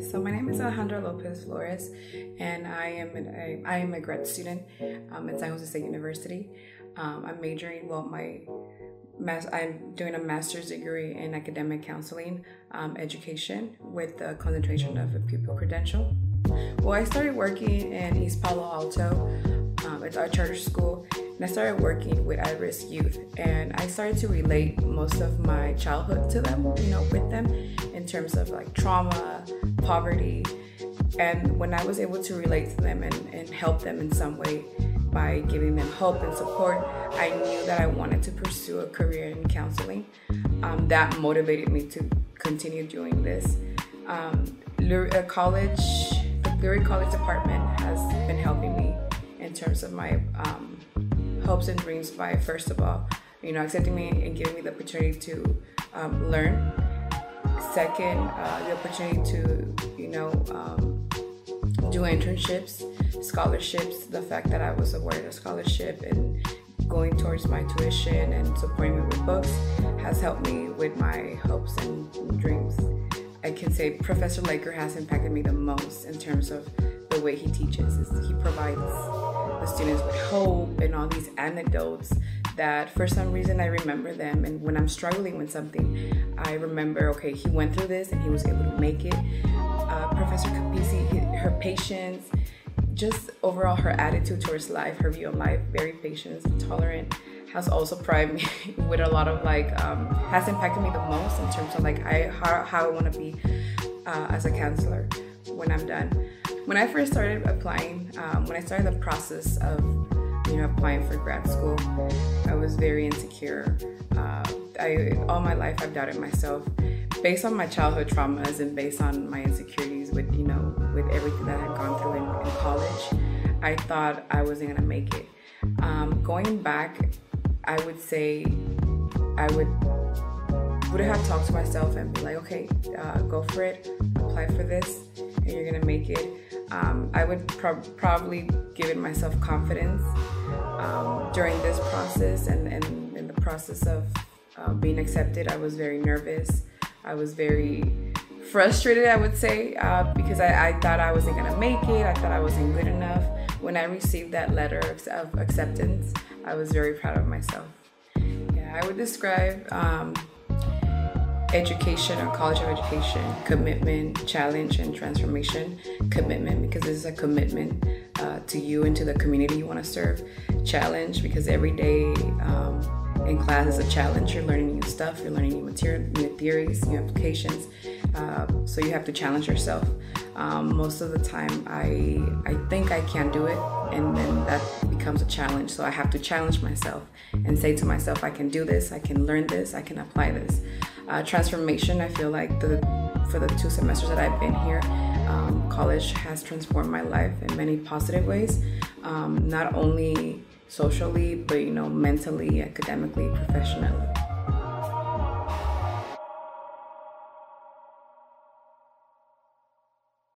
So my name is Alejandra Lopez Flores, and I am an, a, I am a grad student um, at San Jose State University. Um, I'm majoring, well, my mas- I'm doing a master's degree in academic counseling um, education with the concentration of a pupil credential. Well, I started working in East Palo Alto. Um, it's our charter school, and I started working with at-risk youth. And I started to relate most of my childhood to them, you know, with them in terms of like trauma, poverty. And when I was able to relate to them and, and help them in some way by giving them hope and support, I knew that I wanted to pursue a career in counseling. Um, that motivated me to continue doing this. Um, Lurie College, the Lurie College department has been helping me in terms of my um, hopes and dreams by first of all, you know, accepting me and giving me the opportunity to um, learn. Second, uh, the opportunity to, you know, um, do internships, scholarships. The fact that I was awarded a scholarship and going towards my tuition and supporting me with books has helped me with my hopes and dreams. I can say Professor Laker has impacted me the most in terms of the way he teaches. He provides the students with hope and all these anecdotes that for some reason I remember them. And when I'm struggling with something, I remember, okay, he went through this and he was able to make it. Uh, Professor Capisi, her patience, just overall her attitude towards life, her view on life, very patient, and tolerant, has also primed me with a lot of like, um, has impacted me the most in terms of like I how, how I want to be uh, as a counselor when I'm done. When I first started applying, um, when I started the process of you know applying for grad school, I was very insecure. Uh, I all my life I've doubted myself based on my childhood traumas and based on my insecurities with you know with everything that I had gone through in, in college, I thought I wasn't gonna make it. Um, going back, I would say I would would have talked to myself and be like, okay, uh, go for it, apply for this, and you're gonna make it. Um, I would pro- probably give it myself confidence um, during this process and, and in the process of uh, being accepted. I was very nervous. I was very frustrated, I would say, uh, because I, I, thought I wasn't gonna make it. I thought I wasn't good enough. When I received that letter of acceptance, I was very proud of myself. Yeah, I would describe um, education or college of education commitment, challenge, and transformation. Commitment because this is a commitment uh, to you and to the community you want to serve. Challenge because every day. Um, in class is a challenge. You're learning new stuff, you're learning new material, new theories, new applications. Uh, so you have to challenge yourself. Um, most of the time, I I think I can't do it, and then that becomes a challenge. So I have to challenge myself and say to myself, I can do this, I can learn this, I can apply this. Uh, transformation. I feel like the for the two semesters that I've been here, um, college has transformed my life in many positive ways. Um, not only socially, but you know, mentally, academically, professionally.